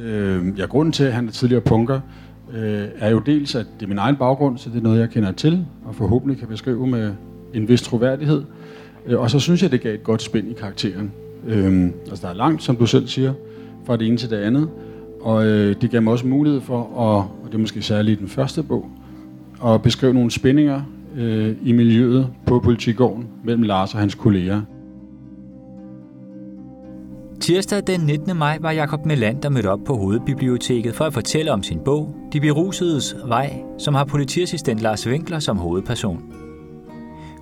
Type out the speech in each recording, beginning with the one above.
Øh, ja, grunden til, at han er tidligere punker, øh, er jo dels, at det er min egen baggrund, så det er noget, jeg kender til, og forhåbentlig kan beskrive med en vis troværdighed. Øh, og så synes jeg, det gav et godt spænd i karakteren. Øh, altså, der er langt, som du selv siger, fra det ene til det andet. Og øh, det gav mig også mulighed for, at, og det er måske særligt den første bog, at beskrive nogle spændinger øh, i miljøet på politigården mellem Lars og hans kolleger. Tirsdag den 19. maj var Jakob Melander mødt op på Hovedbiblioteket for at fortælle om sin bog, De Berusedes Vej, som har politiassistent Lars Winkler som hovedperson.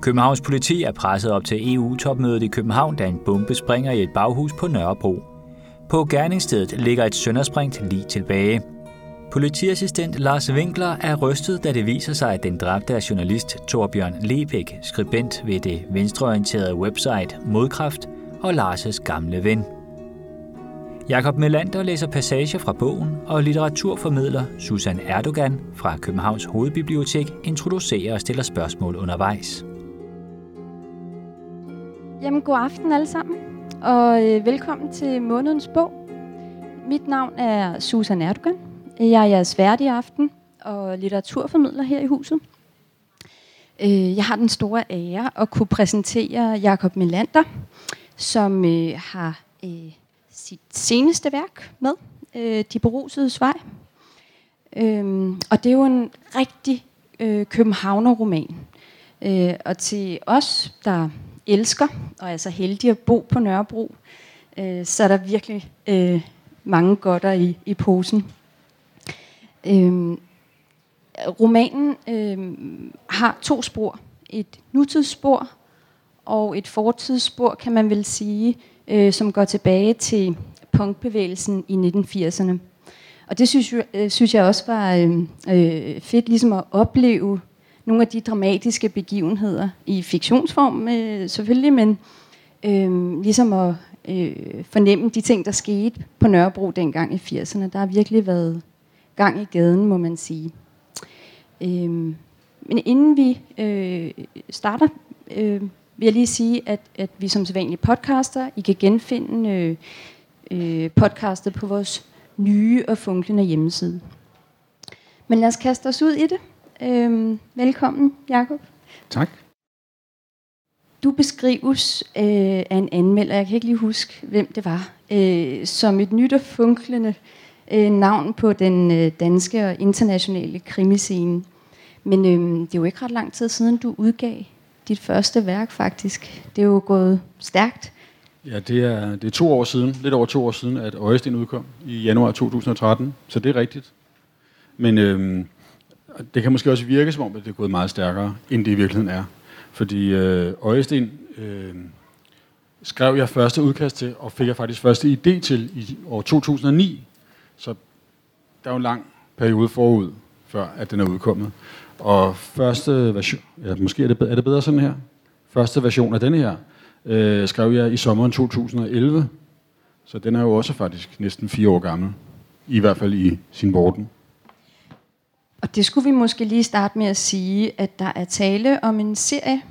Københavns politi er presset op til EU-topmødet i København, da en bombe springer i et baghus på Nørrebro. På gerningsstedet ligger et sønderspringt lige tilbage. Politiassistent Lars Winkler er rystet, da det viser sig, at den dræbte er journalist Torbjørn Lebæk, skribent ved det venstreorienterede website Modkraft og Lars' gamle ven. Jakob Melander læser passager fra bogen, og litteraturformidler Susan Erdogan fra Københavns Hovedbibliotek introducerer og stiller spørgsmål undervejs. Jamen, god aften alle sammen, og øh, velkommen til månedens bog. Mit navn er Susan Erdogan. Jeg er jeres vært i aften og litteraturformidler her i huset. Øh, jeg har den store ære at kunne præsentere Jakob Melander, som øh, har øh, sit seneste værk med, øh, De Berusedes Vej. Øhm, og det er jo en rigtig øh, københavner-roman. Øh, og til os, der elsker og er så heldige at bo på Nørrebro, øh, så er der virkelig øh, mange godter i, i posen. Øh, romanen øh, har to spor. Et nutidsspor og et fortidsspor, kan man vel sige, øh, som går tilbage til punkbevægelsen i 1980'erne. Og det synes jeg, øh, synes jeg også var øh, øh, fedt ligesom at opleve nogle af de dramatiske begivenheder i fiktionsform øh, selvfølgelig, men øh, ligesom at øh, fornemme de ting, der skete på Nørrebro dengang i 80'erne. Der har virkelig været gang i gaden, må man sige. Øh, men inden vi øh, starter, øh, vil jeg lige sige, at, at vi som sædvanlige podcaster, I kan genfinde øh, øh, podcastet på vores nye og funklende hjemmeside. Men lad os kaste os ud i det. Øh, velkommen, Jakob. Tak. Du beskrives øh, af en anmelder, jeg kan ikke lige huske, hvem det var, øh, som et nyt og funklende øh, navn på den øh, danske og internationale krimiscene. Men øh, det er jo ikke ret lang tid siden, du udgav dit første værk faktisk. Det er jo gået stærkt. Ja, det er, det er to år siden, lidt over to år siden, at Øjesten udkom i januar 2013, så det er rigtigt. Men øh, det kan måske også virke som om, at det er gået meget stærkere, end det i virkeligheden er. Fordi øh, Øjesten øh, skrev jeg første udkast til, og fik jeg faktisk første idé til i år 2009. Så der er jo en lang periode forud, før at den er udkommet. Og første version, ja, måske er det, er det bedre sådan her, første version af denne her, øh, skrev jeg i sommeren 2011. Så den er jo også faktisk næsten fire år gammel. I hvert fald i sin vorden. Og det skulle vi måske lige starte med at sige, at der er tale om en serie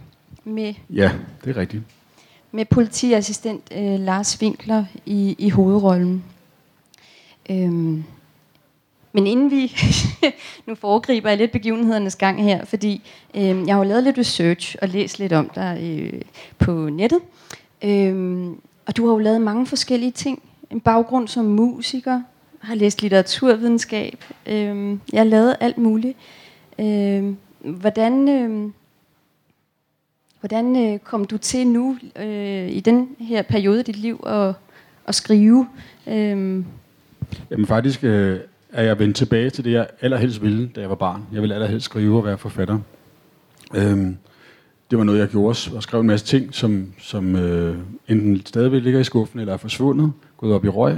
med... Ja, det er rigtigt. Med politiassistent øh, Lars Winkler i, i hovedrollen. Øhm, men inden vi... nu foregriber jeg lidt begivenhedernes gang her, fordi øh, jeg har jo lavet lidt research og læst lidt om dig øh, på nettet. Øh, og du har jo lavet mange forskellige ting. En baggrund som musiker, har læst litteraturvidenskab. Øh, jeg har lavet alt muligt. Øh, hvordan øh, hvordan øh, kom du til nu, øh, i den her periode af dit liv, at, at skrive? Øh, Jamen faktisk øh, er jeg vendt tilbage til det, jeg allerhelst ville, da jeg var barn. Jeg ville allerhelst skrive og være forfatter. Øhm, det var noget, jeg gjorde, og skrev en masse ting, som, som øh, enten stadigvæk ligger i skuffen, eller er forsvundet, gået op i røg.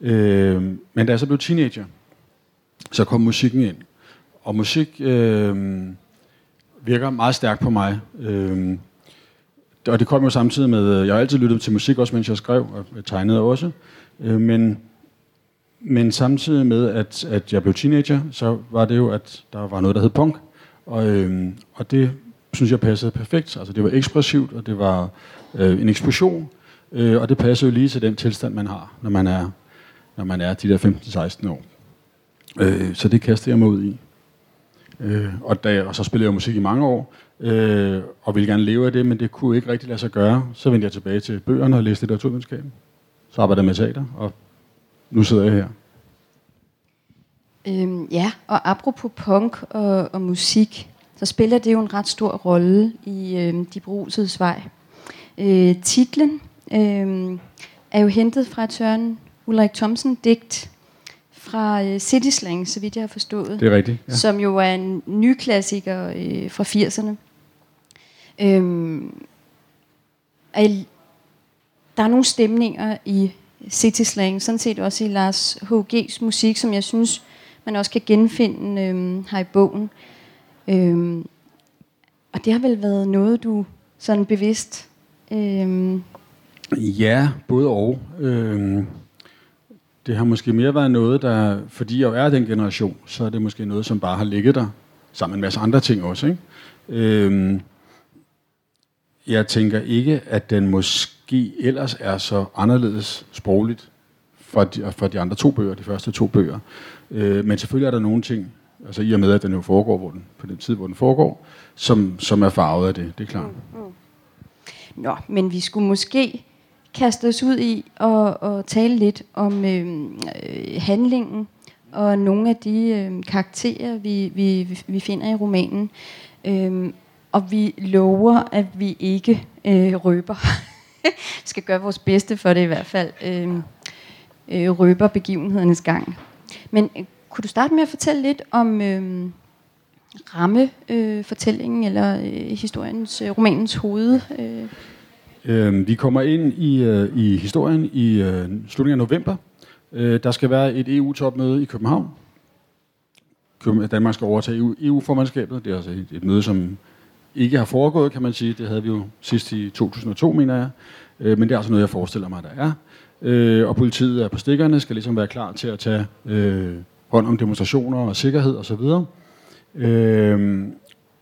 Øhm, men da jeg så blev teenager, så kom musikken ind. Og musik øh, virker meget stærkt på mig. Øh, og det kom jo samtidig med, øh, jeg har altid lyttet til musik, også mens jeg skrev, og øh, tegnede også. Øh, men men samtidig med, at, at jeg blev teenager, så var det jo, at der var noget, der hed punk. Og, øhm, og det synes jeg passede perfekt. Altså det var ekspressivt, og det var øh, en eksplosion. Øh, og det passede jo lige til den tilstand, man har, når man er, når man er de der 15-16 år. Øh, så det kastede jeg mig ud i. Øh, og, da og så spillede jeg musik i mange år, øh, og ville gerne leve af det, men det kunne ikke rigtig lade sig gøre. Så vendte jeg tilbage til bøgerne og læste litteraturvidenskab. Så arbejdede jeg med teater, og nu sidder jeg her. Øhm, ja, og apropos punk og, og musik, så spiller det jo en ret stor rolle i øhm, De Brusedes Vej. Øh, titlen øhm, er jo hentet fra et Søren Ulrik Thomsen digt fra øh, City Slang, så vidt jeg har forstået. Det er rigtigt. Ja. Som jo er en ny klassiker øh, fra 80'erne. Øhm, er, der er nogle stemninger i City Slang, sådan set også i Lars H.G.'s musik, som jeg synes, man også kan genfinde øhm, her i bogen. Øhm, og det har vel været noget, du sådan bevidst... Øhm ja, både og. Øhm, det har måske mere været noget, der, fordi jeg er den generation, så er det måske noget, som bare har ligget der, sammen med en masse andre ting også. Ikke? Øhm, jeg tænker ikke, at den måske ellers er så anderledes sprogligt fra de, fra de andre to bøger, de første to bøger. Øh, men selvfølgelig er der nogle ting, altså i og med, at den jo foregår hvor den, på den tid, hvor den foregår, som, som er farvet af det, det er klart. Mm, mm. Nå, men vi skulle måske kaste os ud i og, og tale lidt om øh, øh handlingen og nogle af de øh, karakterer, vi, vi, vi finder i romanen. Øh, og vi lover, at vi ikke øh, røber. skal gøre vores bedste for det i hvert fald. Øh, øh, røber begivenhedernes gang. Men øh, kunne du starte med at fortælle lidt om øhm, øh, rammefortællingen, øh, eller øh, historiens, øh, romanens hoved? Øh? Øh, vi kommer ind i, øh, i historien i øh, slutningen af november. Øh, der skal være et EU-topmøde i København. Danmark skal overtage EU-formandskabet. E det er altså et, et møde, som ikke har foregået, kan man sige. Det havde vi jo sidst i 2002, mener jeg. Øh, men det er altså noget, jeg forestiller mig, der er. Øh, og politiet er på stikkerne, skal ligesom være klar til at tage øh, hånd om demonstrationer og sikkerhed osv. Og, øh,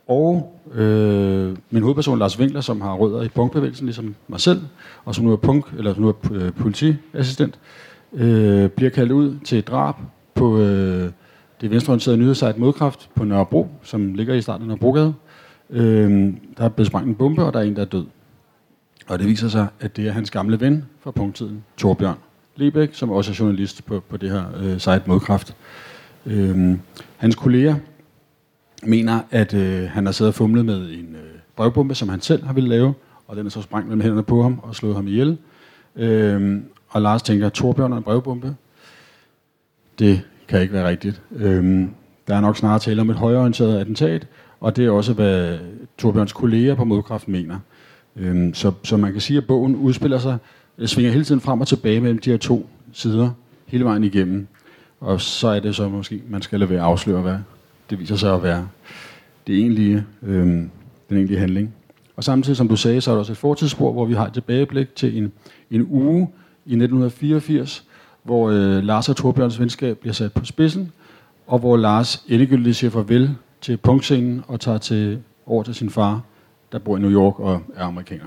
og øh, min hovedperson, Lars Winkler, som har rødder i punkbevægelsen, ligesom mig selv, og som nu er, punk, eller som nu er øh, politiassistent, øh, bliver kaldt ud til et drab på øh, det venstreorienterede nyhedssite Modkraft på Nørrebro, som ligger i starten af Nørrebrogade. Øh, Øhm, der er blevet sprængt en bombe, og der er en, der er død. Og det viser sig, at det er hans gamle ven fra punkttiden, Torbjørn Lebæk, som også er journalist på, på det her øh, site Modkraft. Øh, hans kolleger mener, at øh, han har siddet og fumlet med en øh, brevbombe, som han selv har ville lave, og den er så sprængt mellem hænderne på ham og slået ham ihjel. Øh, og Lars tænker, Torbjørn er en brevbombe, det kan ikke være rigtigt. Øh, der er nok snarere tale om et højorienteret attentat, og det er også, hvad Torbjørns kolleger på modkraft mener. Øhm, så, så man kan sige, at bogen udspiller sig, øh, svinger hele tiden frem og tilbage mellem de her to sider, hele vejen igennem. Og så er det så måske, man skal lade være afsløre, hvad det viser sig at være det egentlige, øhm, den egentlige handling. Og samtidig, som du sagde, så er der også et fortidsspor, hvor vi har et tilbageblik til en, en uge i 1984, hvor øh, Lars og Torbjørns venskab bliver sat på spidsen, og hvor Lars endegyldigt siger farvel til punktscenen og tager til, over til sin far, der bor i New York og er amerikaner.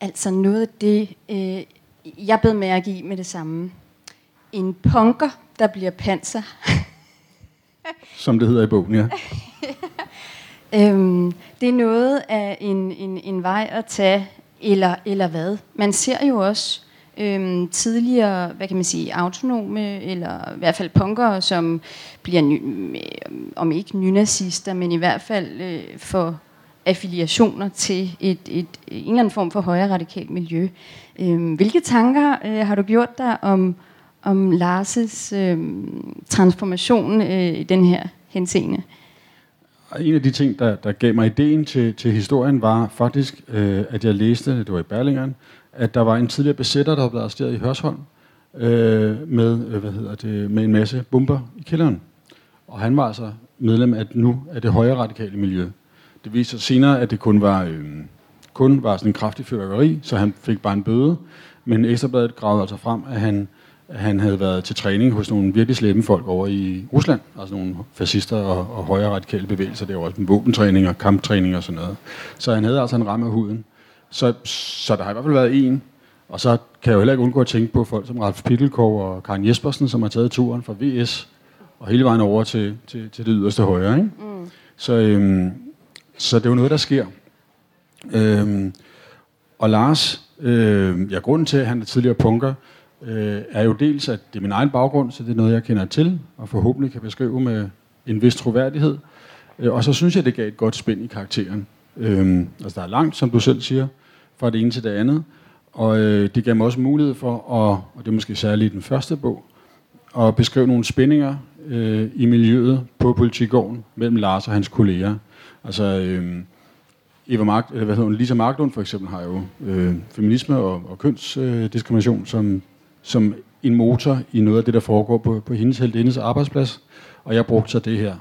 Altså noget af det, øh, jeg blev mærke i med det samme. En punker, der bliver panser. Som det hedder i bogen, ja. øhm, det er noget af en, en, en vej at tage, eller, eller hvad. Man ser jo også øhm, tidligere, hvad kan man sige, autonome, eller i hvert fald punkere, som bliver, ny, øh, om ikke nynazister, men i hvert fald øh, for affiliationer til et, et, en eller anden form for højere radikalt miljø. Øhm, hvilke tanker øh, har du gjort dig om, om Lars' øh, transformation øh, i den her henseende? En af de ting, der, der gav mig ideen til, til historien, var faktisk, øh, at jeg læste, det var i Berlingeren, at der var en tidligere besætter, der blev arresteret i Hørsholm øh, med, øh, hvad hedder det, med en masse bomber i kælderen. Og han var altså medlem af nu af det højre radikale miljø. Det viste sig senere, at det kun var, øh, kun var sådan en kraftig fyrværkeri, så han fik bare en bøde. Men Ekstrabladet gravede altså frem, at han, at han havde været til træning hos nogle virkelig slemme folk over i Rusland. Altså nogle fascister og, og højre radikale bevægelser. Det var også en våbentræning og kamptræning og sådan noget. Så han havde altså en ramme af huden. Så, så der har i hvert fald været en, Og så kan jeg jo heller ikke undgå at tænke på folk som Ralf Pittelkov og Karen Jespersen, som har taget turen fra VS og hele vejen over til, til, til det yderste højre. Ikke? Mm. Så, øhm, så det er jo noget, der sker. Øhm, og Lars, øh, ja, grunden til, at han er tidligere punker, øh, er jo dels, at det er min egen baggrund, så det er noget, jeg kender til, og forhåbentlig kan beskrive med en vis troværdighed. Øh, og så synes jeg, det gav et godt spænd i karakteren. Øh, altså, der er langt, som du selv siger, fra det ene til det andet. Og øh, det gav mig også mulighed for, at, og det er måske særligt den første bog, at beskrive nogle spændinger øh, i miljøet på politigården mellem Lars og hans kolleger. Altså, øh, Eva Mark, eller hvad hedder hun, Lisa Marklund for eksempel har jo øh, feminisme og, og kønsdiskrimination øh, som, som en motor i noget af det, der foregår på, på hendes heldindes arbejdsplads. Og jeg brugte så det her.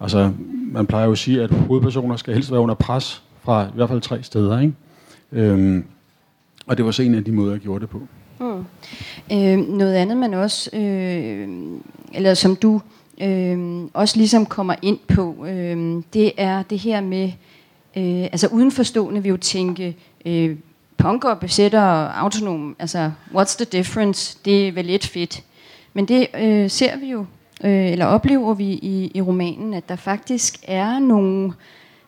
Altså, man plejer jo at sige, at hovedpersoner skal helst være under pres fra i hvert fald tre steder. Ikke? Øhm, og det var så en af de måder, jeg gjorde det på. Mm. Øh, noget andet, man også, øh, eller som du øh, også ligesom kommer ind på, øh, det er det her med, øh, altså udenforstående vil jo tænke, øh, punker, besætter og autonom, altså what's the difference, det er vel lidt fedt. Men det øh, ser vi jo, øh, eller oplever vi i, i romanen, at der faktisk er nogle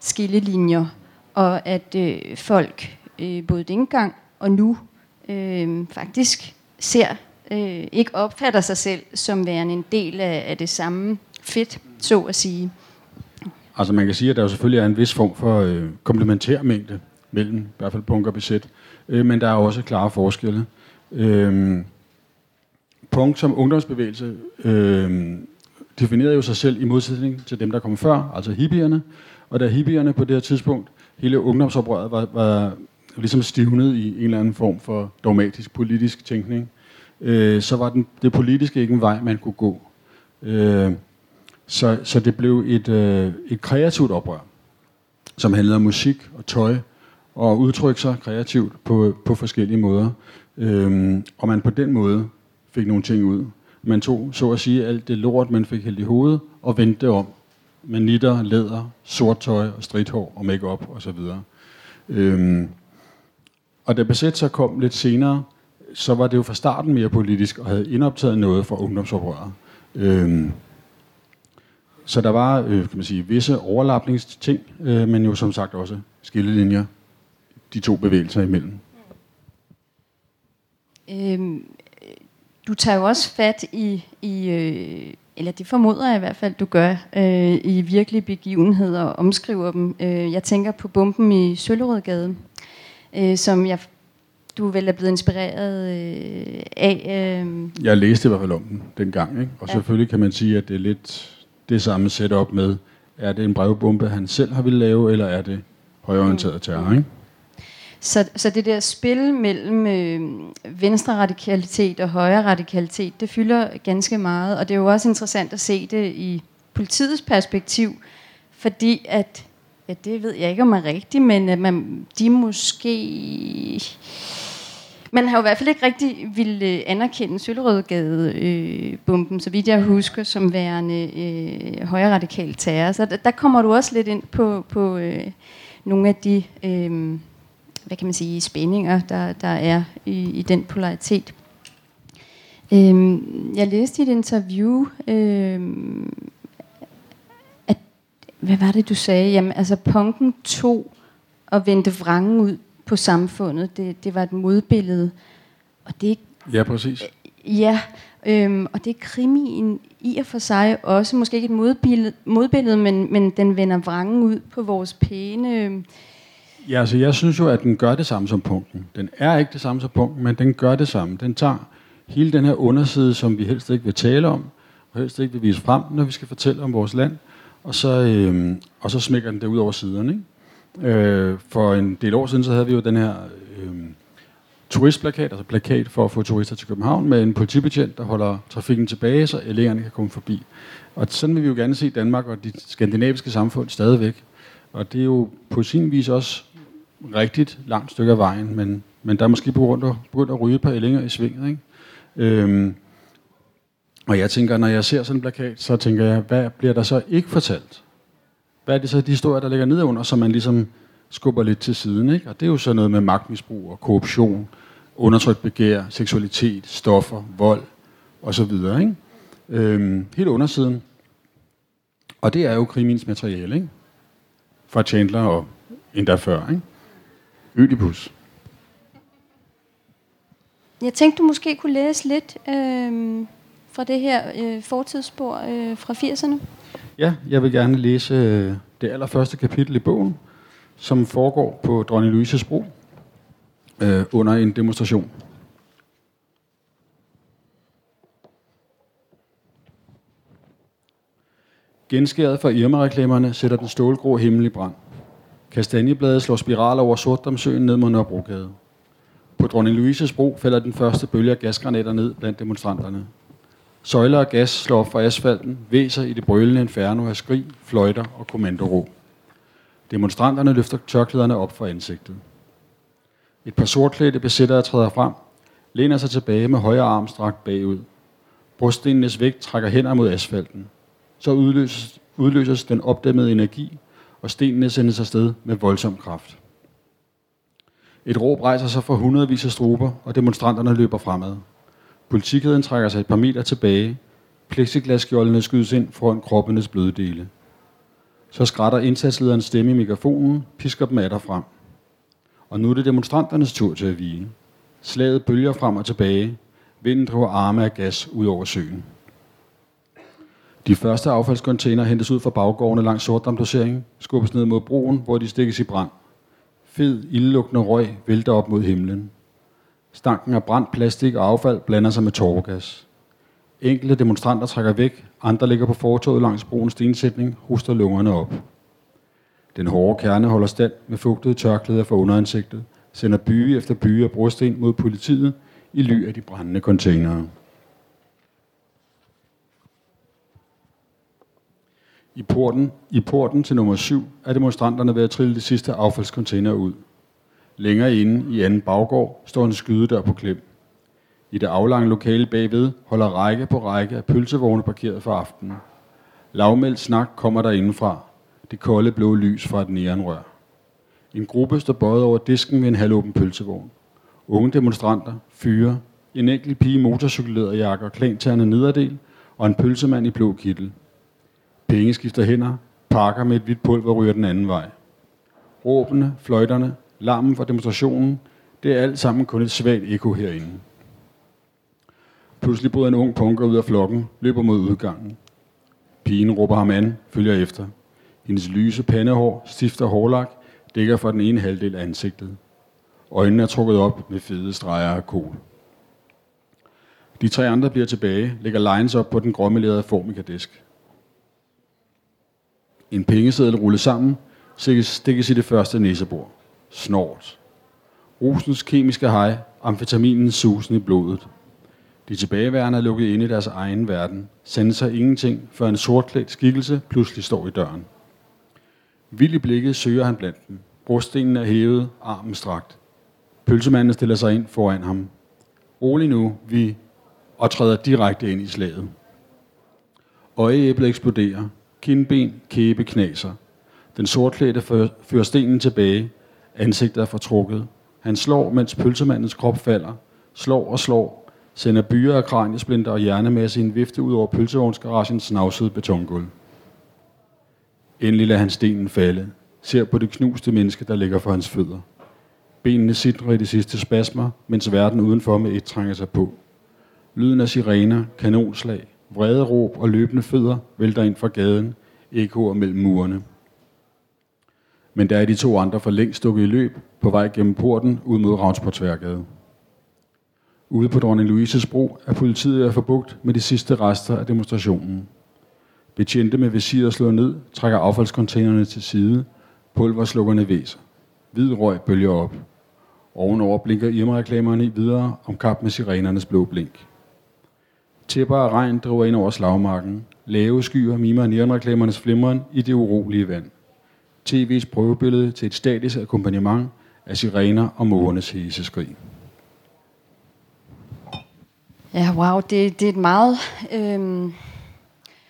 skillelinjer, og at øh, folk øh, både dengang og nu øh, faktisk ser, øh, ikke opfatter sig selv som værende en del af, af det samme fedt, så at sige. Altså man kan sige, at der jo selvfølgelig er en vis form for øh, komplementær mængde mellem i hvert fald punk og besæt, øh, men der er også klare forskelle. Øh, punk som ungdomsbevægelse øh, definerede jo sig selv i modsætning til dem, der kom før, altså hippierne, og da hippierne på det her tidspunkt, hele ungdomsoprøret var, var ligesom stivnet i en eller anden form for dogmatisk politisk tænkning, øh, så var den, det politiske ikke en vej, man kunne gå. Øh, så, så det blev et, øh, et kreativt oprør, som handlede om musik og tøj, og udtrykke sig kreativt på, på forskellige måder. Øhm, og man på den måde fik nogle ting ud. Man tog, så at sige, alt det lort, man fik hældt i hovedet, og vendte om Man nitter, læder, sort tøj og stridthår og makeup osv. Øhm, og da besæt så kom lidt senere, så var det jo fra starten mere politisk og havde indoptaget noget fra ungdomsoprøret. Øhm, så der var øh, kan man sige, visse overlappningsting, øh, men jo som sagt også skillelinjer de to bevægelser imellem. Øhm, du tager jo også fat i, i øh, eller det formoder jeg i hvert fald, du gør, øh, i virkelige begivenheder og omskriver dem. Øh, jeg tænker på bomben i Søllerødgade, øh, som jeg, du vel er blevet inspireret øh, af. Øh. Jeg læste i hvert fald om den dengang, ikke? og ja. selvfølgelig kan man sige, at det er lidt det samme setup med, er det en brevbombe, han selv har ville lave, eller er det højorienteret terror, ikke? Så, så det der spil mellem øh, venstre radikalitet og højre radikalitet, det fylder ganske meget, og det er jo også interessant at se det i politiets perspektiv, fordi at, ja, det ved jeg ikke om er rigtigt, men at man, de måske... Man har jo i hvert fald ikke rigtig ville øh, anerkende Søllerødgade-bomben, øh, så vidt jeg husker, som værende øh, højre radikal terror. Så der, der kommer du også lidt ind på, på øh, nogle af de... Øh, hvad kan man sige, spændinger, der, der er i, i den polaritet. Øhm, jeg læste i et interview, øhm, at, hvad var det, du sagde? Jamen, altså, punken tog og vendte vrangen ud på samfundet. Det, det var et modbillede. Og det Ja, præcis. Ja, øhm, og det er krimien i og for sig også, måske ikke et modbillede, modbillede men, men den vender vrangen ud på vores pæne... Øh, Ja, altså jeg synes jo, at den gør det samme som punkten. Den er ikke det samme som punkten, men den gør det samme. Den tager hele den her underside, som vi helst ikke vil tale om, og helst ikke vil vise frem, når vi skal fortælle om vores land, og så, øh, og så smækker den det ud over siderne. Ikke? Øh, for en del år siden, så havde vi jo den her øh, turistplakat, altså plakat for at få turister til København, med en politibetjent, der holder trafikken tilbage, så eleverne kan komme forbi. Og sådan vil vi jo gerne se Danmark og de skandinaviske samfund stadigvæk. Og det er jo på sin vis også rigtigt langt stykke af vejen, men, men der er måske begyndt at, begyndt at ryge et par ællinger i svinget. Ikke? Øhm, og jeg tænker, når jeg ser sådan en plakat, så tænker jeg, hvad bliver der så ikke fortalt? Hvad er det så de historier, der ligger nedenunder, som man ligesom skubber lidt til siden? Ikke? Og det er jo så noget med magtmisbrug og korruption, undertrykt begær, seksualitet, stoffer, vold osv. Ikke? Øhm, hele undersiden. Og det er jo krimins materiale, ikke? Fra Chandler og endda før, ikke? Ødipus. Jeg tænkte, du måske kunne læse lidt øh, fra det her øh, fortidsspor øh, fra 80'erne. Ja, jeg vil gerne læse øh, det allerførste kapitel i bogen, som foregår på Dronning Louises bro øh, under en demonstration. Genskæret fra Irma-reklamerne sætter den stålgrå himmel i brand. Kastanjebladet slår spiral over Sortdamsøen ned mod Nørrebrogade. På Dronning Louises bro falder den første bølge af gasgranater ned blandt demonstranterne. Søjler af gas slår op fra asfalten, væser i det brølende inferno af skrig, fløjter og kommandoro. Demonstranterne løfter tørklæderne op for ansigtet. Et par sortklædte besættere træder frem, læner sig tilbage med højre arm strakt bagud. Broststenenes vægt trækker hænder mod asfalten. Så udløses, udløses den opdæmmede energi, og stenene sendes afsted med voldsom kraft. Et råb rejser sig fra hundredvis af struber, og demonstranterne løber fremad. Politikæden trækker sig et par meter tilbage. Plexiglasskjoldene skydes ind foran kroppenes bløde dele. Så skrætter indsatslederens stemme i mikrofonen, pisker dem af frem. Og nu er det demonstranternes tur til at vige. Slaget bølger frem og tilbage. Vinden driver arme af gas ud over søen. De første affaldscontainer hentes ud fra baggårdene langs Sortdamdoseringen, skubbes ned mod broen, hvor de stikkes i brand. Fed, ildlugtende røg vælter op mod himlen. Stanken af brændt plastik og affald blander sig med tårgas. Enkelte demonstranter trækker væk, andre ligger på fortoget langs broens stensætning, huster lungerne op. Den hårde kerne holder stand med fugtede tørklæder for underansigtet, sender byge efter byge af brosten mod politiet i ly af de brændende containere. I porten, I porten til nummer 7 er demonstranterne ved at trille de sidste affaldscontainer ud. Længere inde i anden baggård står en skydedør på klem. I det aflange lokale bagved holder række på række af pølsevogne parkeret for aftenen. Lavmældt snak kommer der indenfra. Det kolde blå lys fra et neonrør. En gruppe står bøjet over disken ved en halvåben pølsevogn. Unge demonstranter, fyre, en enkelt pige i motorcykellederjakke og klantærende nederdel, og en pølsemand i blå kittel. Penge skifter hænder, pakker med et hvidt pulver ryger den anden vej. Råbene, fløjterne, larmen fra demonstrationen, det er alt sammen kun et svagt ekko herinde. Pludselig bryder en ung punker ud af flokken, løber mod udgangen. Pigen råber ham an, følger efter. Hendes lyse pandehår, stifter hårlak, dækker for den ene halvdel af ansigtet. Øjnene er trukket op med fede streger af kol. De tre andre bliver tilbage, lægger lines op på den grømmelerede formikadisk. En pengeseddel rulles sammen, stikkes i det første næsebord. Snort. Rosens kemiske hej, amfetaminens susen i blodet. De tilbageværende er lukket inde i deres egen verden, sender sig ingenting, før en sortklædt skikkelse pludselig står i døren. Vild i blikket søger han blandt dem. Brostenen er hævet, armen strakt. Pølsemanden stiller sig ind foran ham. Rolig nu, vi og træder direkte ind i slaget. Øjeæblet eksploderer. Kindben, kæbe knaser. Den sortklædte fører stenen tilbage. Ansigtet er fortrukket. Han slår, mens pølsemandens krop falder. Slår og slår. Sender byer af kraniesplinter og hjernemasse i en vifte ud over pølsevognsgaragens snavsede betongulv. Endelig lader han stenen falde. Ser på det knuste menneske, der ligger for hans fødder. Benene sidder i de sidste spasmer, mens verden udenfor med et trænger sig på. Lyden af sirener, kanonslag, vrede råb og løbende fødder vælter ind fra gaden, ekoer mellem murene. Men der er de to andre for længst dukket i løb, på vej gennem porten ud mod Ravnsportsværgade. Ude på Dronning Louises bro er politiet at forbugt med de sidste rester af demonstrationen. Betjente med visir slår ned, trækker affaldscontainerne til side, pulverslukkerne væser. Hvid røg bølger op. Ovenover blinker Irma-reklamerne videre om kap med sirenernes blå blink. Tæpper af regn driver ind over slagmarken. Lave skyer mimer neonreklamernes flimren i det urolige vand. TV's prøvebillede til et statisk akkompagnement af sirener og mågernes hæseskrig. Ja, wow, det, det er et meget øhm,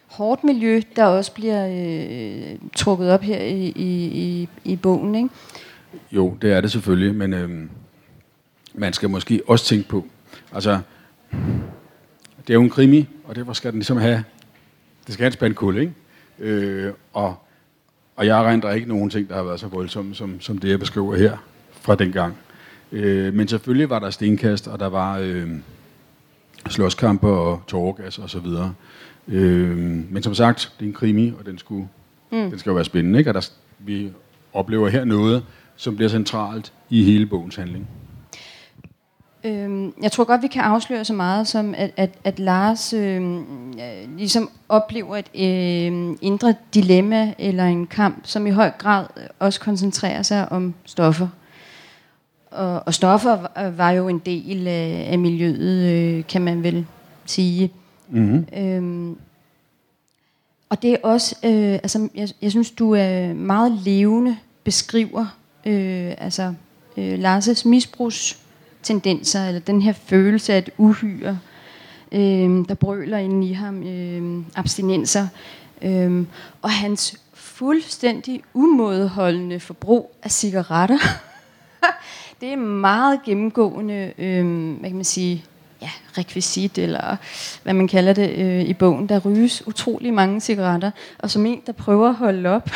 hårdt miljø, der også bliver øh, trukket op her i, i, i, i bogen, ikke? Jo, det er det selvfølgelig, men øhm, man skal måske også tænke på, altså, det er jo en krimi, og derfor skal den ligesom have, det skal have en spand kul, ikke? Øh, og, og jeg render ikke nogen ting, der har været så voldsomme, som, som det, jeg beskriver her fra den gang. Øh, men selvfølgelig var der stenkast, og der var øh, slåskampe og tårgas og så videre. Øh, men som sagt, det er en krimi, og den, skulle, mm. den skal jo være spændende. Ikke? Og der, vi oplever her noget, som bliver centralt i hele bogens handling. Øhm, jeg tror godt, vi kan afsløre så meget som, at, at, at Lars øh, ligesom oplever et øh, indre dilemma eller en kamp, som i høj grad også koncentrerer sig om stoffer. Og, og stoffer var, var jo en del af, af miljøet, øh, kan man vel sige. Mm-hmm. Øhm, og det er også, øh, altså, jeg, jeg synes, du er meget levende beskriver øh, altså, øh, Lars' misbrugs tendenser, eller den her følelse af et uhyre, øh, der brøler ind i ham, øh, abstinenser, øh, og hans fuldstændig umådeholdende forbrug af cigaretter. det er meget gennemgående, øh, hvad kan man sige, ja, rekvisit, eller hvad man kalder det øh, i bogen. Der ryges utrolig mange cigaretter, og som en, der prøver at holde op,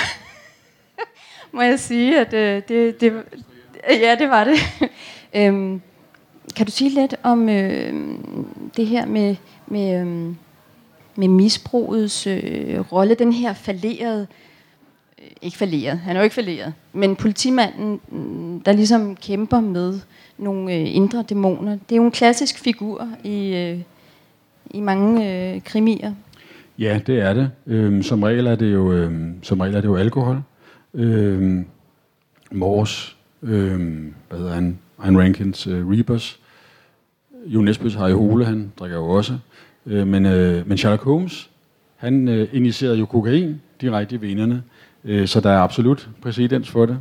må jeg sige, at øh, det, det, ja, det var det. øhm, kan du sige lidt om øh, det her med, med, øh, med misbrugets øh, rolle, den her falderede, øh, ikke falderet, han er jo ikke falderet, men politimanden, mm, der ligesom kæmper med nogle øh, indre dæmoner. Det er jo en klassisk figur i, øh, i mange øh, krimier. Ja, det er det. Øhm, som regel er det jo øhm, som regel er det jo alkohol. Øhm, Mors, øhm, hvad hedder han, Ayn Rankins øh, Reapers, Jo Nesbøs har i Hole, han drikker jo også. Øh, men, øh, men Sherlock Holmes, han øh, initierede jo kokain direkte i venerne, øh, så der er absolut præcedens for det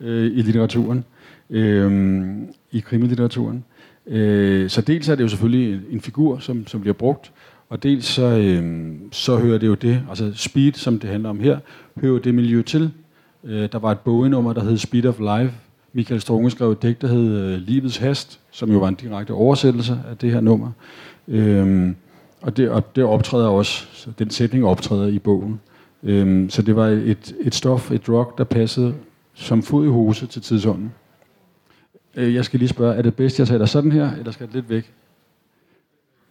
øh, i litteraturen, øh, i krimilitteraturen. Øh, så dels er det jo selvfølgelig en figur, som, som bliver brugt, og dels så, øh, så hører det jo det, altså speed, som det handler om her, hører det miljø til. Øh, der var et bogenummer, der hed Speed of Life, Michael Strunge skrev et digt, der hed øh, Livets Hast, som jo var en direkte oversættelse af det her nummer. Øhm, og, det, og det optræder også, så den sætning optræder i bogen. Øhm, så det var et, et stof, et drug, der passede som fod i hose til tidsånden. Øh, jeg skal lige spørge, er det bedst, jeg sætter sådan her, eller skal det lidt væk?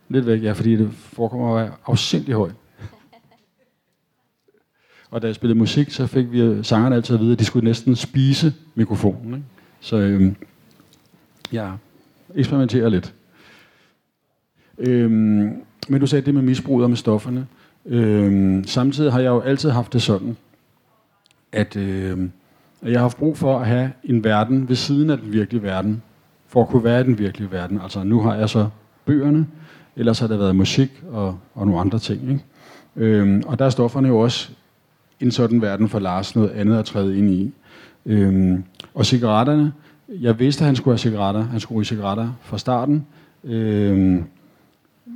Lidt væk, ja, fordi det forekommer at være afsindelig højt. Og da jeg spillede musik, så fik vi sangerne altid at vide, at de skulle næsten spise mikrofonen. Ikke? Så øhm, jeg eksperimenterer lidt. Øhm, men du sagde det med misbrug og med stofferne. Øhm, samtidig har jeg jo altid haft det sådan, at øhm, jeg har haft brug for at have en verden ved siden af den virkelige verden, for at kunne være i den virkelige verden. Altså nu har jeg så bøgerne, ellers har der været musik og, og nogle andre ting. Ikke? Øhm, og der er stofferne jo også en sådan verden for Lars noget andet at træde ind i. Øhm, og cigaretterne, jeg vidste, at han skulle have cigaretter. Han skulle ryge cigaretter fra starten. Øhm,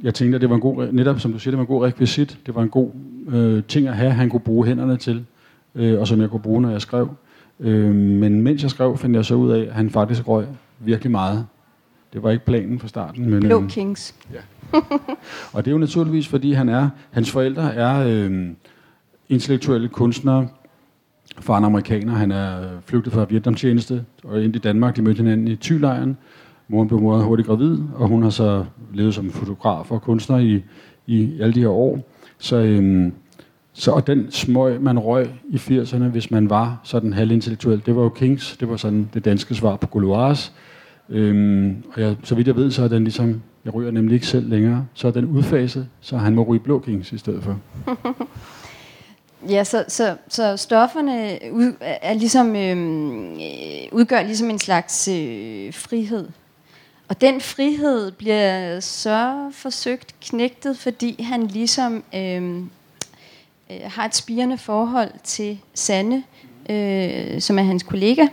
jeg tænkte, at det var en god, netop som du siger, det var en god rekvisit. Det var en god øh, ting at have, han kunne bruge hænderne til, øh, og som jeg kunne bruge, når jeg skrev. Øh, men mens jeg skrev, fandt jeg så ud af, at han faktisk røg virkelig meget. Det var ikke planen fra starten. Men, Blå øh, Kings. Ja. og det er jo naturligvis, fordi han er, hans forældre er øh, intellektuelle kunstnere, Faren amerikaner, han er flygtet fra Vietnamtjeneste og ind i Danmark. De mødte hinanden i Thylejren. Moren blev meget hurtigt gravid, og hun har så levet som fotograf og kunstner i, i alle de her år. Så, øhm, så og den smøg, man røg i 80'erne, hvis man var sådan halvintellektuel, det var jo Kings. Det var sådan det danske svar på Gouloirs. Øhm, og jeg, så vidt jeg ved, så er den ligesom, jeg ryger nemlig ikke selv længere, så er den udfaset, så han må ryge blå Kings i stedet for. Ja, så, så, så stofferne ud, er ligesom, øhm, øh, udgør ligesom en slags øh, frihed. Og den frihed bliver så forsøgt knægtet, fordi han ligesom øhm, øh, har et spirende forhold til Sanne, øh, som er hans kollega,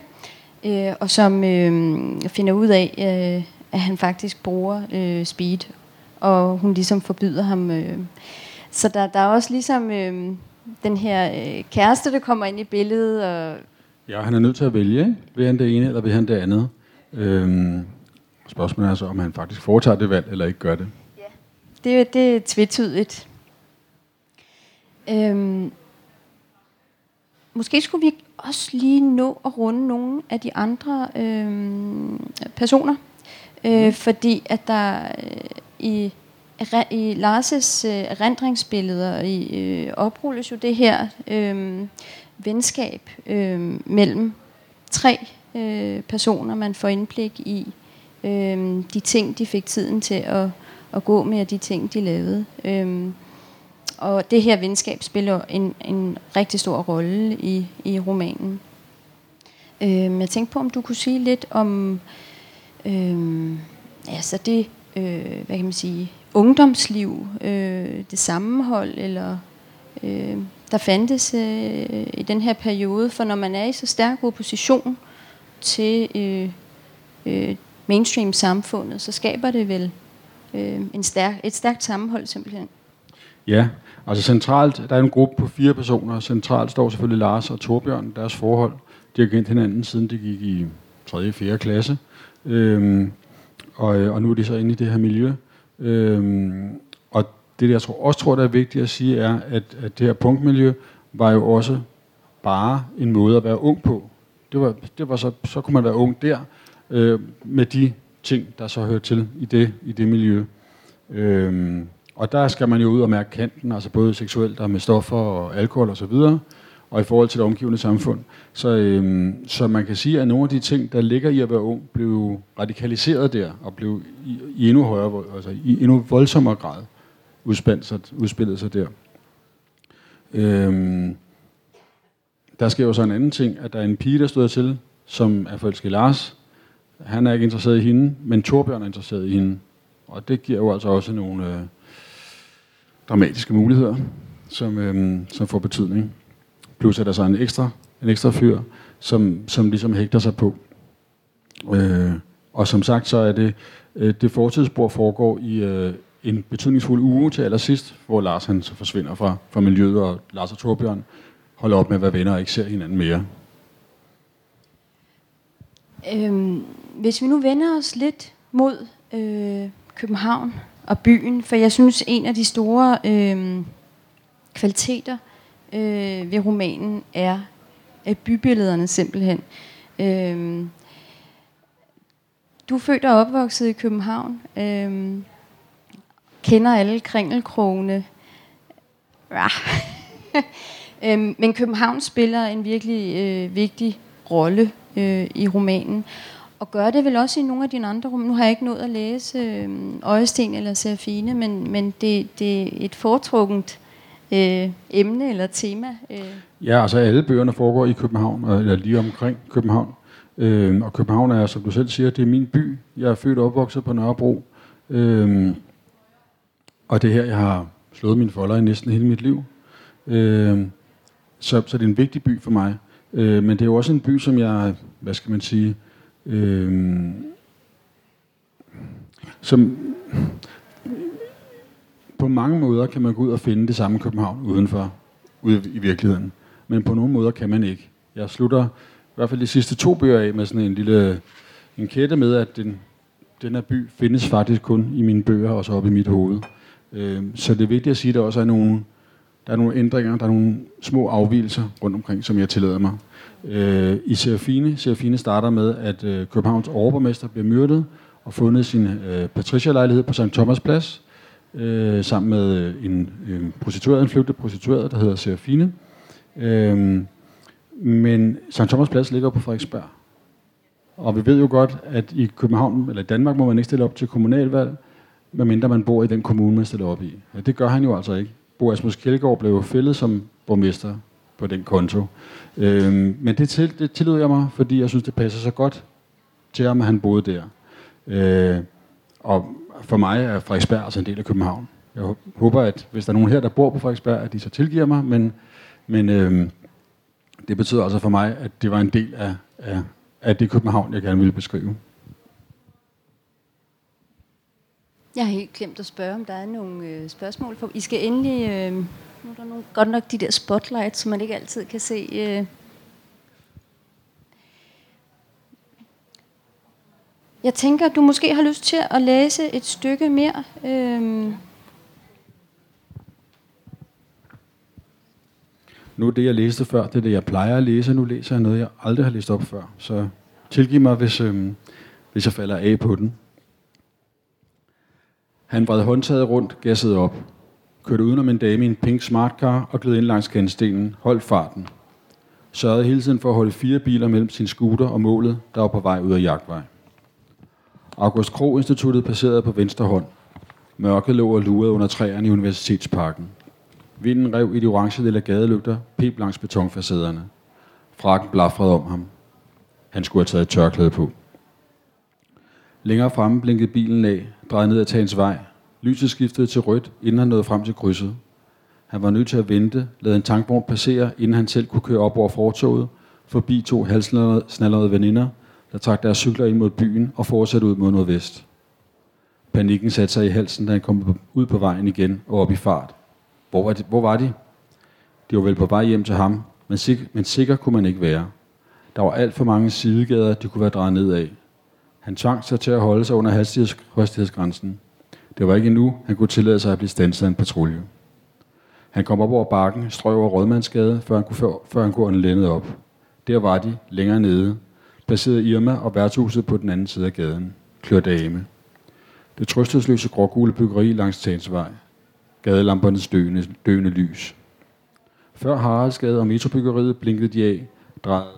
øh, og som øh, finder ud af, øh, at han faktisk bruger øh, speed, og hun ligesom forbyder ham. Øh. Så der, der er også ligesom... Øh, den her øh, kæreste, der kommer ind i billedet. Og ja, han er nødt til at vælge, ikke? Vil han det ene, eller vil han det andet? Øhm, Spørgsmålet er så, om han faktisk foretager det valg, eller ikke gør det. Ja. Det, det er tvetydigt. Øhm, måske skulle vi også lige nå at runde nogle af de andre øhm, personer, øh, fordi at der øh, i i Lars' øh, erindringsbilleder i, øh, oprulles jo det her øh, venskab øh, mellem tre øh, personer, man får indblik i øh, de ting, de fik tiden til at, at gå med, og de ting, de lavede. Øh, og det her venskab spiller en, en rigtig stor rolle i, i romanen. Øh, jeg tænkte på, om du kunne sige lidt om øh, altså det, øh, hvad kan man sige, ungdomsliv, øh, det sammenhold, eller øh, der fandtes øh, i den her periode. For når man er i så stærk opposition til øh, øh, mainstream-samfundet, så skaber det vel øh, en stærk, et stærkt sammenhold simpelthen. Ja, altså centralt, der er en gruppe på fire personer. Centralt står selvfølgelig Lars og Torbjørn, deres forhold. De har kendt hinanden, siden de gik i 3. og 4. klasse. Øhm, og, øh, og nu er de så inde i det her miljø. Øhm, og det, jeg tror, også tror, der er vigtigt at sige, er, at, at det her punktmiljø var jo også bare en måde at være ung på. Det var, det var så, så kunne man være ung der, øh, med de ting, der så hører til i det, i det miljø. Øhm, og der skal man jo ud og mærke kanten, altså både seksuelt og med stoffer og alkohol osv., og, og i forhold til det omgivende samfund. Så, øhm, så man kan sige, at nogle af de ting, der ligger i at være ung, blev radikaliseret der, og blev i, i endnu højere, altså i endnu voldsommere grad udspillet sig, udspillet sig der. Øhm, der sker jo så en anden ting, at der er en pige, der stod til, som er forelsket Lars. Han er ikke interesseret i hende, men Torbjørn er interesseret i hende. Og det giver jo altså også nogle øh, dramatiske muligheder, som, øh, som får betydning. Plus er der så en ekstra, en ekstra fyr, som, som ligesom hægter sig på. Øh, og som sagt, så er det, øh, det fortidsspor foregår i øh, en betydningsfuld uge til allersidst, hvor Lars han så forsvinder fra, fra miljøet, og Lars og Torbjørn holder op med at være venner og ikke ser hinanden mere. Øhm, hvis vi nu vender os lidt mod øh, København og byen, for jeg synes, en af de store øh, kvaliteter øh, ved romanen er af bybillederne simpelthen. Øh, du er født og opvokset i København. Øh, kender alle kringelkrogene. Ja. øh, men København spiller en virkelig øh, vigtig rolle øh, i romanen. Og gør det vel også i nogle af dine andre rum. Nu har jeg ikke nået at læse øh, Øjesten eller Serafine, men, men det, det er et foretrukket øh, emne eller tema. Øh. Ja, altså alle bøgerne foregår i København, eller lige omkring København. Øh, og København er, som du selv siger, det er min by. Jeg er født og opvokset på Nørrebro. Øh, og det er her, jeg har slået mine folder i næsten hele mit liv. Øh, så, så det er en vigtig by for mig. Øh, men det er jo også en by, som jeg, hvad skal man sige, øh, som på mange måder kan man gå ud og finde det samme København udenfor, ude i virkeligheden. Men på nogle måder kan man ikke. Jeg slutter i hvert fald de sidste to bøger af med sådan en lille en kætte med, at den, den her by findes faktisk kun i mine bøger og så op i mit hoved. Øh, så det er vigtigt at sige, at der også er nogle, der er nogle ændringer, der er nogle små afvielser rundt omkring, som jeg tillader mig. Øh, I Serafine, Serafine starter med, at øh, Københavns overborgmester bliver myrdet og fundet sin øh, Patricia-lejlighed på St. Thomas Plads, øh, sammen med en, en prostitueret, en flygtet prostitueret, der hedder Serafine. Øh, men St. Thomas Plads ligger på Frederiksberg. Og vi ved jo godt, at i København, eller i Danmark, må man ikke stille op til kommunalvalg, medmindre man bor i den kommune, man stiller op i. Ja, det gør han jo altså ikke. Bo Asmus Kjeldgaard blev fældet som borgmester på den konto. Øhm, men det, til, det tillod jeg mig, fordi jeg synes, det passer så godt til ham, at han boede der. Øh, og for mig er Frederiksberg altså en del af København. Jeg håber, at hvis der er nogen her, der bor på Frederiksberg, at de så tilgiver mig, men, men øh, det betyder altså for mig, at det var en del af, af, af det København, jeg gerne ville beskrive. Jeg har helt glemt at spørge, om der er nogle øh, spørgsmål. For I skal endelig... Øh, nu er der nogle, godt nok de der spotlights, som man ikke altid kan se. Øh. Jeg tænker, at du måske har lyst til at læse et stykke mere. Øhm. Nu er det, jeg læste før, det er det, jeg plejer at læse. Nu læser jeg noget, jeg aldrig har læst op før. Så tilgiv mig, hvis, øhm, hvis jeg falder af på den. Han vred håndtaget rundt, gassede op. Kørte udenom en dame i en pink smartcar og gled ind langs kandstenen, Holdt farten. Sørgede hele tiden for at holde fire biler mellem sin scooter og målet, der var på vej ud af jagtvej. August Kro Instituttet placeret på venstre hånd. Mørket lå og lurede under træerne i Universitetsparken. Vinden rev i de orange lille gadelygter, pep langs betonfacaderne. Frakken blafrede om ham. Han skulle have taget et tørklæde på. Længere fremme blinkede bilen af, drejede ned ad Tagens vej. Lyset skiftede til rødt, inden han nåede frem til krydset. Han var nødt til at vente, lade en tankvogn passere, inden han selv kunne køre op over fortoget, forbi to halsnallerede veninder, der trak deres cykler ind mod byen og fortsatte ud mod nordvest. Panikken satte sig i halsen, da han kom ud på vejen igen og op i fart. Hvor var de? Hvor var de? de var vel på vej hjem til ham, men, sik- men sikker kunne man ikke være. Der var alt for mange sidegader, de kunne være drejet ned af. Han tvang sig til at holde sig under hastighedsgrænsen. Det var ikke endnu, han kunne tillade sig at blive stanset af en patrulje. Han kom op over bakken, strøg over Rådmandsgade, før han kunne, før han kunne lændet op. Der var de, længere nede, placerede Irma og værtshuset på den anden side af gaden. Klør dame. Det trøstesløse grågule byggeri langs Tagensvej. Gadelampernes døende, døende lys. Før Haraldsgade og metrobyggeriet blinkede de af, drejede,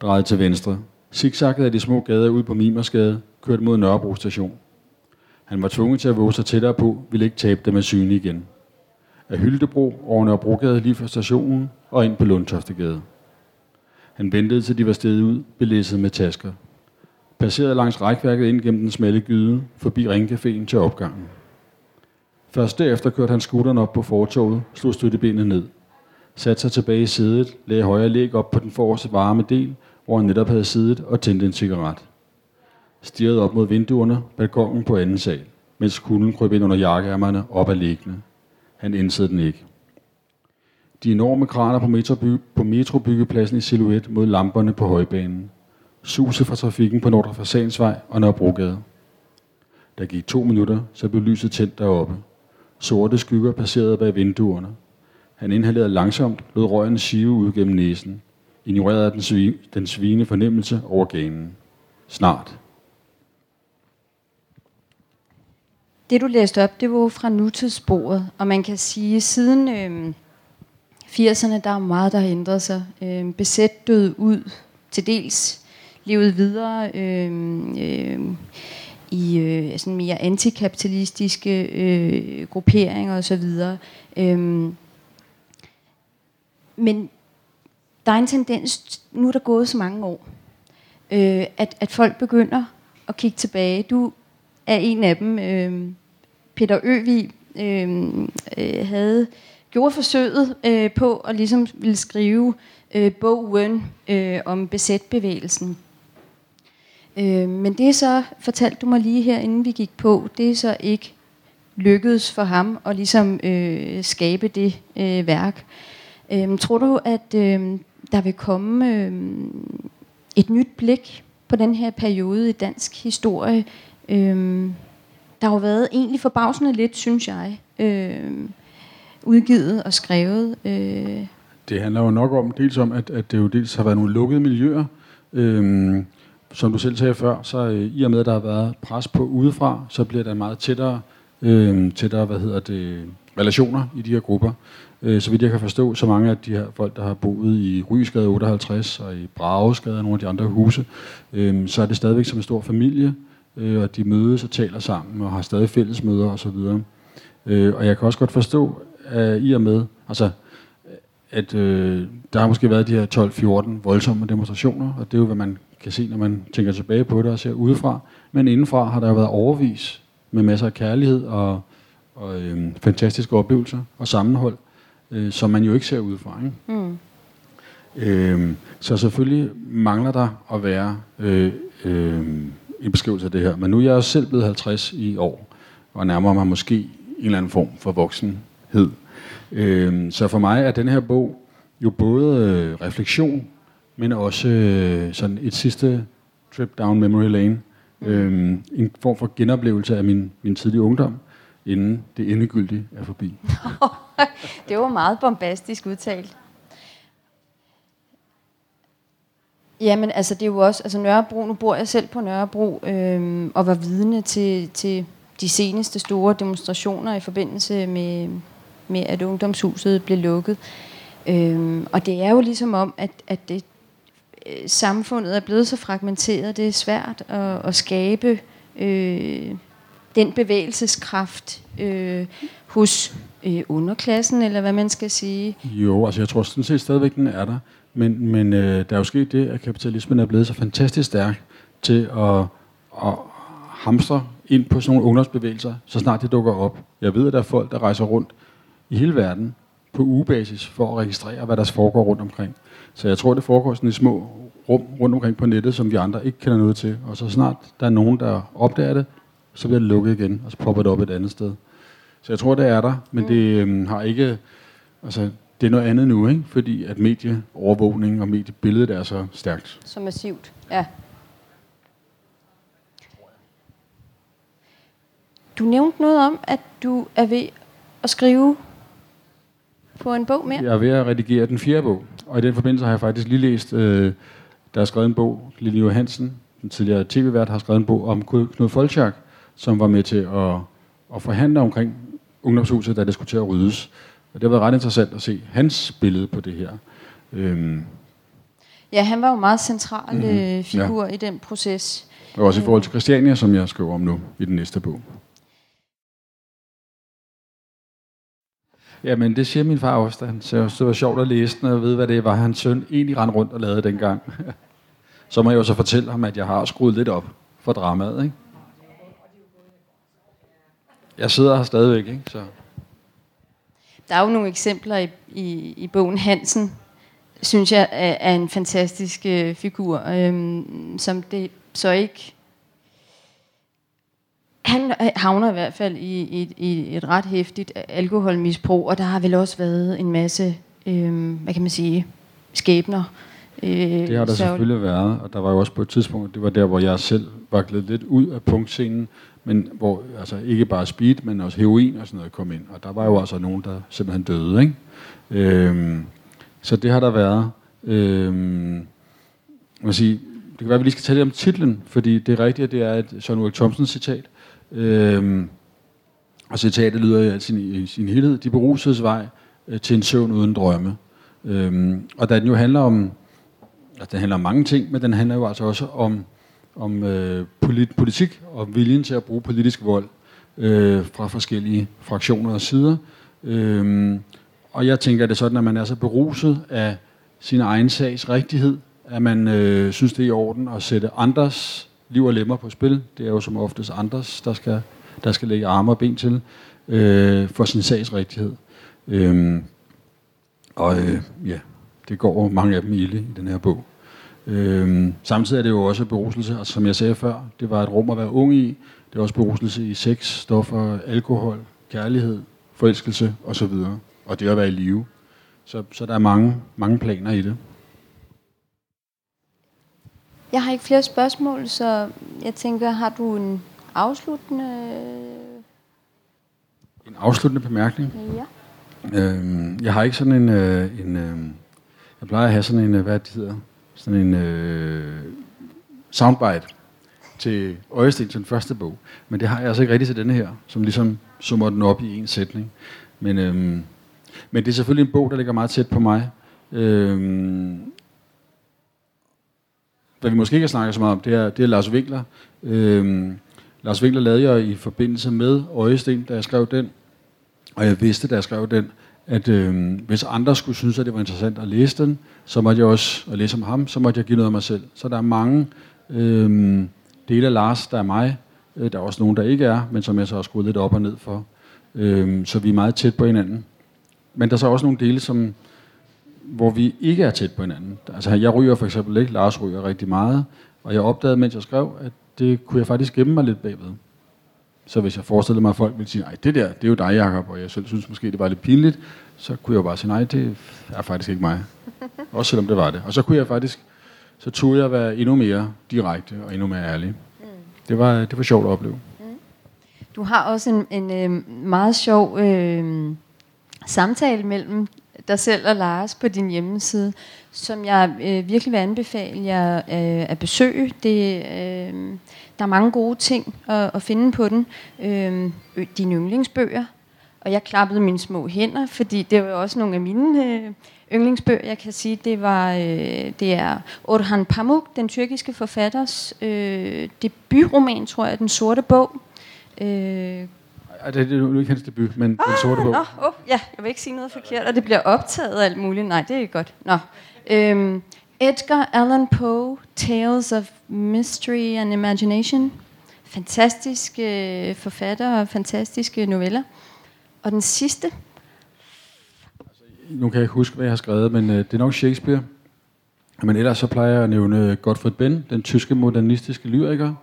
drejede til venstre. Zigzaggede af de små gader ud på Mimersgade, kørte mod Nørrebro station. Han var tvunget til at våge sig tættere på, ville ikke tabe dem af syne igen. Af Hyldebro over Nørrebrogade lige fra stationen og ind på Lundtoftegade. Han ventede til de var steget ud, belæsset med tasker. Passerede langs rækværket ind gennem den smalle gyde, forbi ringcaféen til opgangen. Først derefter kørte han skutteren op på fortoget, slog støttebenet ned. Satte sig tilbage i sædet, lagde højre læg op på den forreste varme del, hvor han netop havde siddet og tændte en cigaret. Stirrede op mod vinduerne, balkongen på anden sal, mens kulden kryb ind under jakkeærmerne op ad læggene. Han indsede den ikke. De enorme kraner på, metroby, på metrobyggepladsen i silhuet mod lamperne på højbanen. Suset fra trafikken på Nordre Fasansvej og Nørrebrogade. Der gik to minutter, så blev lyset tændt deroppe. Sorte skygger passerede bag vinduerne. Han inhalerede langsomt, lod røgen sive ud gennem næsen. Ignorerede den, svi, den svine fornemmelse over ganen. Snart. Det du læste op, det var fra nutidssporet, og man kan sige, siden øh, 80'erne, der er meget, der har ændret sig. Øh, besæt død ud, til dels levet videre øh, øh, i øh, sådan mere antikapitalistiske øh, grupperinger osv. Øh, men der er en tendens, nu er der gået så mange år, øh, at, at folk begynder at kigge tilbage. Du er en af dem. Øh, Peter Øvig øh, øh, havde gjorde forsøget øh, på at ligesom ville skrive øh, bogen øh, om besætbevægelsen. Øh, men det er så, fortalte du mig lige her, inden vi gik på, det er så ikke lykkedes for ham at ligesom øh, skabe det øh, værk. Øh, tror du, at øh, der vil komme øh, et nyt blik på den her periode i dansk historie? Øh, der har jo været egentlig forbavsende lidt, synes jeg, øh, udgivet og skrevet. Øh. Det handler jo nok om, dels om, at, at det jo dels har været nogle lukkede miljøer, øh, som du selv sagde før, så øh, i og med, at der har været pres på udefra, så bliver der meget tættere, øh, tættere hvad hedder det, relationer i de her grupper. Øh, så vidt jeg kan forstå, så mange af de her folk, der har boet i Rysgade 58 og i Bragesgade og nogle af de andre huse, øh, så er det stadigvæk som en stor familie, øh, og de mødes og taler sammen og har stadig fællesmøder osv. Øh, og jeg kan også godt forstå, at i og med, altså, at øh, der har måske været de her 12-14 voldsomme demonstrationer, og det er jo, hvad man kan se, når man tænker tilbage på det og ser udefra. Men indenfra har der jo været overvis med masser af kærlighed og, og øh, fantastiske oplevelser og sammenhold, øh, som man jo ikke ser udefra. Ikke? Mm. Øh, så selvfølgelig mangler der at være øh, øh, en beskrivelse af det her. Men nu er jeg også selv blevet 50 i år, og nærmer mig måske en eller anden form for voksenhed. Øh, så for mig er den her bog jo både øh, refleksion, men også øh, sådan et sidste trip down memory lane. Øh, en form for genoplevelse af min, min tidlige ungdom, inden det endegyldige er forbi. det var meget bombastisk udtalt. Jamen, altså det er jo også, altså Nørrebro, nu bor jeg selv på Nørrebro, øhm, og var vidne til, til de seneste store demonstrationer i forbindelse med, med at ungdomshuset blev lukket. Øhm, og det er jo ligesom om, at, at det, øh, samfundet er blevet så fragmenteret, det er svært at, at skabe øh, den bevægelseskraft øh, hos øh, underklassen, eller hvad man skal sige. Jo, altså jeg tror sådan set stadigvæk, den er der. Men, men øh, der er jo sket det, at kapitalismen er blevet så fantastisk stærk til at, at hamstre ind på sådan nogle ungdomsbevægelser, så snart det dukker op. Jeg ved, at der er folk, der rejser rundt i hele verden på ugebasis for at registrere, hvad der foregår rundt omkring. Så jeg tror, det foregår sådan i små rum rundt omkring på nettet, som vi andre ikke kender noget til. Og så snart der er nogen, der opdager det, så bliver det lukket igen, og så popper det op et andet sted. Så jeg tror, det er der, men det øhm, har ikke... Altså, det er noget andet nu, ikke? fordi at medieovervågning og mediebilledet er så stærkt. Så massivt, ja. Du nævnte noget om, at du er ved at skrive på en bog mere. Jeg er ved at redigere den fjerde bog, og i den forbindelse har jeg faktisk lige læst, øh, der er skrevet en bog, Lille Johansen, den tidligere tv-vært, har skrevet en bog om Knud Folchak, som var med til at, at forhandle omkring ungdomshuset, da det skulle til at ryddes. Og det har været ret interessant at se hans billede på det her. Øhm. Ja, han var jo meget central mm-hmm. figur ja. i den proces. Og også i forhold til Christiania, som jeg skriver om nu i den næste bog. Ja, men det siger min far også, da han så det var sjovt at læse den, og ved, hvad det var, hans søn egentlig rendte rundt og lavede dengang. så må jeg jo så fortælle ham, at jeg har skruet lidt op for dramaet, ikke? Jeg sidder her stadigvæk, ikke? Så. Der er jo nogle eksempler i, i, i bogen Hansen, synes jeg er, er en fantastisk øh, figur, øh, som det så ikke... Han havner i hvert fald i, i, i et ret hæftigt alkoholmisbrug, og der har vel også været en masse, øh, hvad kan man sige, skæbner. Øh, det har der så... selvfølgelig været, og der var jo også på et tidspunkt, det var der, hvor jeg selv var glædet lidt ud af punktscenen, men hvor altså ikke bare speed, men også heroin og sådan noget kom ind. Og der var jo også nogen, der simpelthen døde. Ikke? Øhm, så det har der været. Øhm, man sige, det kan være, at vi lige skal tale om titlen, fordi det er rigtigt, at det er et John Wilk Thompson citat. Øhm, og citatet lyder i sin, i sin helhed, de berusedes vej øh, til en søvn uden drømme. Øhm, og da den jo handler om, altså den handler om mange ting, men den handler jo altså også om om øh, polit, politik og viljen til at bruge politisk vold øh, fra forskellige fraktioner og sider. Øhm, og jeg tænker, at det er sådan, at man er så beruset af sin egen sags rigtighed, at man øh, synes, det er i orden at sætte andres liv og lemmer på spil. Det er jo som oftest andres, der skal, der skal lægge arme og ben til øh, for sin sags rigtighed. Øh, og øh, ja, det går mange af dem ilde i den her bog. Øh, samtidig er det jo også beruselse, og som jeg sagde før, det var et rum at være ung i. Det er også beruselse i sex, stoffer, alkohol, kærlighed, forelskelse osv. Og det at være i live. Så, så der er mange, mange planer i det. Jeg har ikke flere spørgsmål, så jeg tænker, har du en afsluttende... En afsluttende bemærkning? Ja. Øhm, jeg har ikke sådan en... Øh, en øh, jeg plejer at have sådan en, øh, hvad det hedder, sådan en øh, soundbite til Øjesten til den første bog. Men det har jeg altså ikke rigtig til denne her, som ligesom summer den op i en sætning. Men, øhm, men det er selvfølgelig en bog, der ligger meget tæt på mig. Øhm, hvad vi måske ikke har snakket så meget om, det er, det er Lars Winkler. Øhm, Lars Winkler lavede jeg i forbindelse med Øjesten, da jeg skrev den. Og jeg vidste, da jeg skrev den, at øh, hvis andre skulle synes, at det var interessant at læse den, så måtte jeg også, at læse om ham, så måtte jeg give noget af mig selv. Så der er mange øh, dele af Lars, der er mig. Øh, der er også nogen, der ikke er, men som jeg så har skruet lidt op og ned for. Øh, så vi er meget tæt på hinanden. Men der er så også nogle dele, som, hvor vi ikke er tæt på hinanden. Altså jeg ryger for eksempel ikke, Lars ryger rigtig meget, og jeg opdagede, mens jeg skrev, at det kunne jeg faktisk gemme mig lidt bagved. Så hvis jeg forestillede mig, at folk ville sige, nej, det der, det er jo dig, Jacob, og jeg selv synes måske, det var lidt pinligt, så kunne jeg jo bare sige, nej, det er faktisk ikke mig. Også selvom det var det. Og så kunne jeg faktisk, så turde jeg være endnu mere direkte og endnu mere ærlig. Mm. Det, var, det var sjovt at opleve. Mm. Du har også en, en øh, meget sjov øh, samtale mellem dig selv og Lars på din hjemmeside, som jeg øh, virkelig vil anbefale jer øh, at besøge. Det, øh, der er mange gode ting at, at finde på den. Øh, dine yndlingsbøger. Og jeg klappede mine små hænder, fordi det var også nogle af mine øh, yndlingsbøger. Jeg kan sige, det var øh, det er Orhan Pamuk, den tyrkiske forfatters øh, debutroman, tror jeg, Den Sorte Bog. Øh, ej, det er nu ikke hans debut, men ah, Den Sorte Bog. Nå, oh, ja, jeg vil ikke sige noget forkert, og det bliver optaget og alt muligt. Nej, det er godt. Nå. Øhm, Edgar Allan Poe, Tales of Mystery and Imagination. Fantastiske øh, forfatter og fantastiske noveller. Og den sidste? Nu kan jeg ikke huske, hvad jeg har skrevet, men øh, det er nok Shakespeare. Men ellers så plejer jeg at nævne Gottfried Benn, den tyske modernistiske lyriker,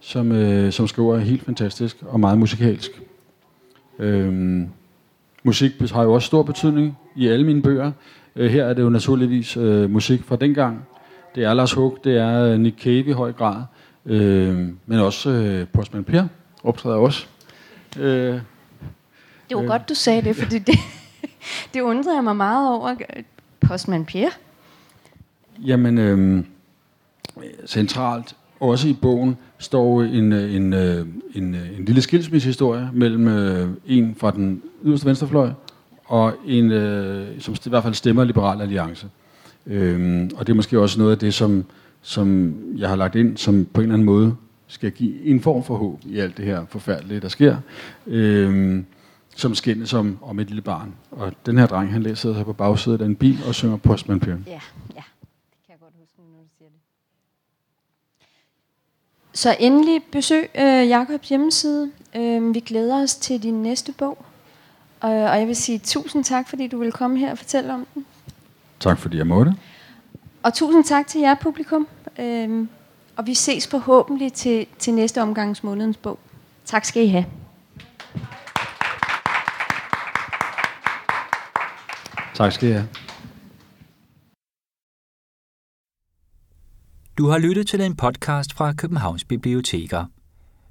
som, øh, som skriver helt fantastisk og meget musikalsk. Øhm, musik har jo også stor betydning i alle mine bøger. Øh, her er det jo naturligvis øh, musik fra dengang. Det er Lars Hug, det er øh, Nick Cave i høj grad, øh, men også øh, Postman Per optræder også. Øh, det var øh, godt, du sagde det, fordi det, det undrede jeg mig meget over. Postman Per? Jamen, øh, centralt, også i bogen, står en, øh, en, øh, en, en, en lille skilsmissehistorie mellem øh, en fra den yderste venstrefløj og en, øh, som i hvert fald stemmer Liberal Alliance. Øhm, og det er måske også noget af det, som, som jeg har lagt ind, som på en eller anden måde skal give en form for håb i alt det her forfærdelige, der sker. Øhm, som skændes om, om et lille barn. Og den her dreng, han læser her på bagsædet af en bil og synger Postman Per. Ja, ja. Yeah kan jeg godt huske, når du siger det. Så endelig besøg øh, Jakobs hjemmeside. Øh, vi glæder os til din næste bog. Og, og jeg vil sige tusind tak, fordi du vil komme her og fortælle om den. Tak fordi jeg måtte. Og tusind tak til jer publikum. Øh, og vi ses forhåbentlig til, til næste omgangs månedens bog. Tak skal I have. Tak skal I have. Du har lyttet til en podcast fra Københavns Biblioteker.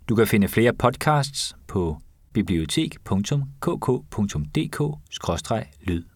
Du kan finde flere podcasts på bibliotek.kk.dk-lyd.